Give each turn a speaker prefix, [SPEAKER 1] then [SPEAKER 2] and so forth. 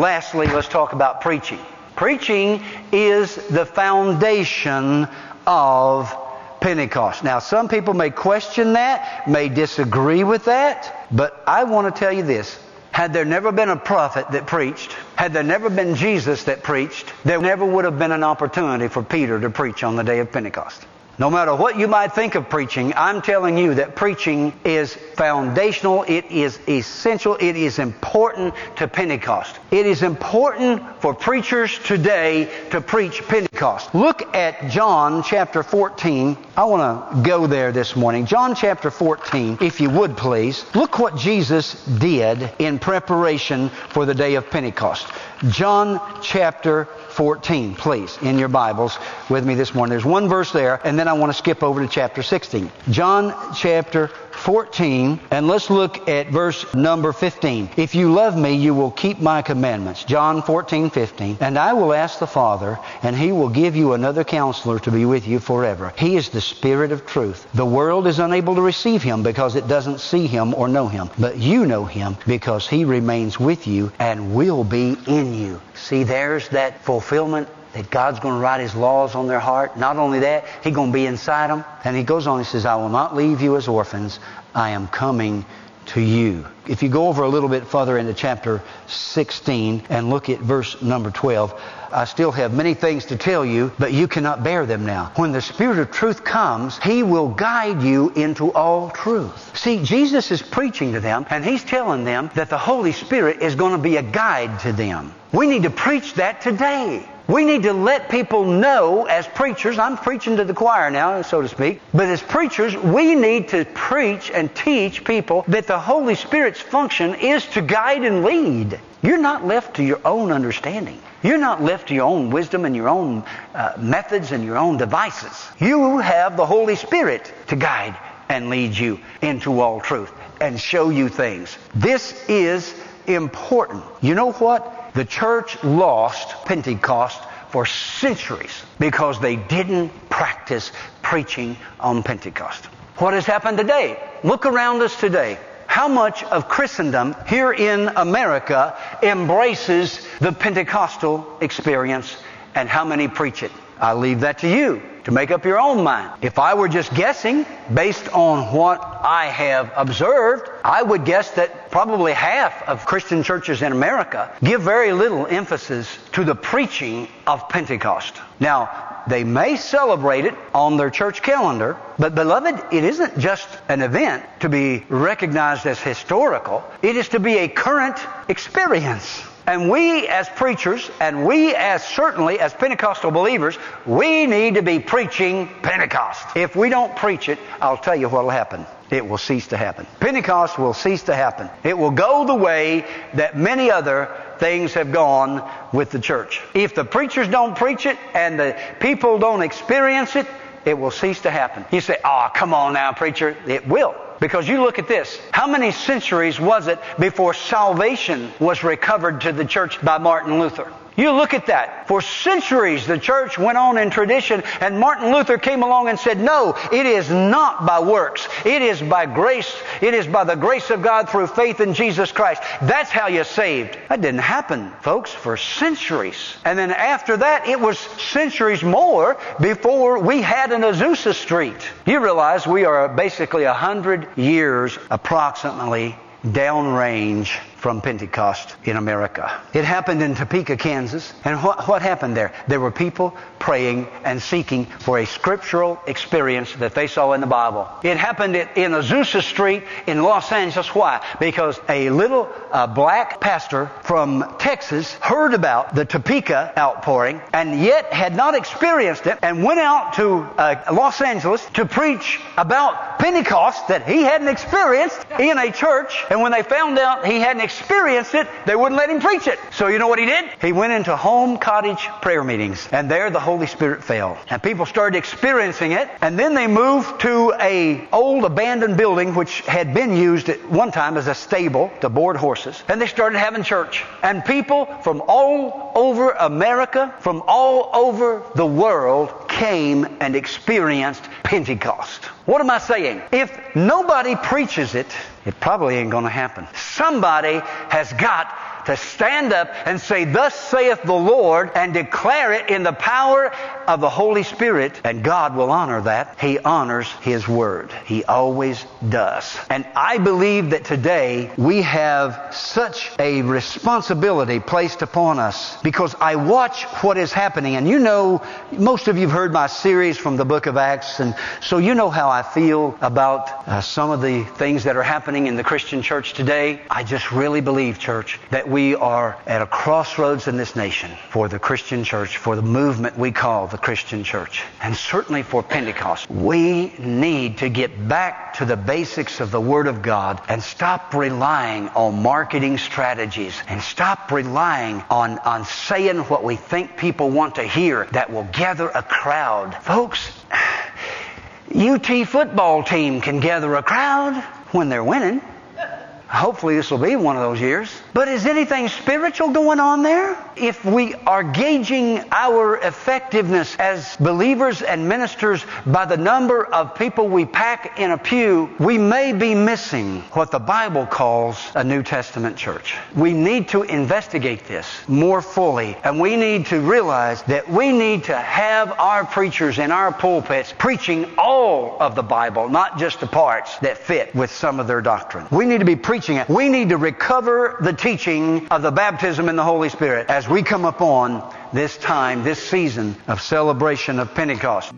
[SPEAKER 1] Lastly, let's talk about preaching. Preaching is the foundation of Pentecost. Now, some people may question that, may disagree with that, but I want to tell you this. Had there never been a prophet that preached, had there never been Jesus that preached, there never would have been an opportunity for Peter to preach on the day of Pentecost. No matter what you might think of preaching, I'm telling you that preaching is foundational, it is essential, it is important to Pentecost. It is important for preachers today to preach Pentecost. Look at John chapter 14. I want to go there this morning. John chapter 14, if you would please. Look what Jesus did in preparation for the day of Pentecost. John chapter 14, please, in your Bibles with me this morning. There's one verse there, and then I want to skip over to chapter 16. John chapter 14, and let's look at verse number 15. If you love me, you will keep my commandments. John 14, 15. And I will ask the Father, and he will give you another counselor to be with you forever. He is the Spirit of truth. The world is unable to receive him because it doesn't see him or know him. But you know him because he remains with you and will be in you. See, there's that fulfillment that God's going to write His laws on their heart. Not only that, He's going to be inside them. And He goes on, He says, I will not leave you as orphans. I am coming to you. If you go over a little bit further into chapter 16 and look at verse number 12, I still have many things to tell you, but you cannot bear them now. When the Spirit of truth comes, He will guide you into all truth. See, Jesus is preaching to them, and He's telling them that the Holy Spirit is going to be a guide to them. We need to preach that today. We need to let people know as preachers, I'm preaching to the choir now, so to speak, but as preachers, we need to preach and teach people that the Holy Spirit's function is to guide and lead. You're not left to your own understanding. You're not left to your own wisdom and your own uh, methods and your own devices. You have the Holy Spirit to guide and lead you into all truth and show you things. This is important. You know what? The church lost Pentecost for centuries because they didn't practice preaching on Pentecost. What has happened today? Look around us today. How much of Christendom here in America embraces the Pentecostal experience and how many preach it? I leave that to you to make up your own mind. If I were just guessing based on what I have observed, I would guess that probably half of Christian churches in America give very little emphasis to the preaching of Pentecost. Now, they may celebrate it on their church calendar, but beloved, it isn't just an event to be recognized as historical. It is to be a current experience. And we as preachers, and we as certainly as Pentecostal believers, we need to be preaching Pentecost. If we don't preach it, I'll tell you what will happen. It will cease to happen. Pentecost will cease to happen. It will go the way that many other things have gone with the church. If the preachers don't preach it and the people don't experience it, it will cease to happen. You say, oh, come on now, preacher. It will. Because you look at this. How many centuries was it before salvation was recovered to the church by Martin Luther? You look at that. For centuries, the church went on in tradition, and Martin Luther came along and said, No, it is not by works. It is by grace. It is by the grace of God through faith in Jesus Christ. That's how you're saved. That didn't happen, folks, for centuries. And then after that, it was centuries more before we had an Azusa Street. You realize we are basically a hundred years approximately downrange from Pentecost in America. It happened in Topeka, Kansas. And what, what happened there? There were people praying and seeking for a scriptural experience that they saw in the Bible. It happened in Azusa Street in Los Angeles. Why? Because a little uh, black pastor from Texas heard about the Topeka outpouring and yet had not experienced it and went out to uh, Los Angeles to preach about Pentecost that he hadn't experienced in a church. And when they found out he hadn't experienced it, they wouldn't let him preach it. So you know what he did? He went into home cottage prayer meetings, and there the Holy Spirit fell. And people started experiencing it, and then they moved to a old abandoned building which had been used at one time as a stable to board horses. And they started having church. And people from all over America, from all over the world came and experienced Pentecost. What am I saying? If nobody preaches it, it probably ain't going to happen. Somebody has got to stand up and say, Thus saith the Lord, and declare it in the power of the Holy Spirit, and God will honor that. He honors His Word. He always does. And I believe that today we have such a responsibility placed upon us because I watch what is happening. And you know, most of you have heard my series from the book of Acts, and so you know how I feel about uh, some of the things that are happening in the Christian church today. I just really believe, church, that we are at a crossroads in this nation for the Christian church, for the movement we call the Christian church, and certainly for Pentecost. We need to get back to the basics of the Word of God and stop relying on marketing strategies and stop relying on, on saying what we think people want to hear that will gather a crowd. Folks, UT football team can gather a crowd when they're winning. Hopefully, this will be one of those years. But is anything spiritual going on there? If we are gauging our effectiveness as believers and ministers by the number of people we pack in a pew, we may be missing what the Bible calls a New Testament church. We need to investigate this more fully, and we need to realize that we need to have our preachers in our pulpits preaching all of the Bible, not just the parts that fit with some of their doctrine. We need to be preaching preaching it. We need to recover the teaching of the baptism in the Holy Spirit as we come upon this time, this season of celebration of Pentecost.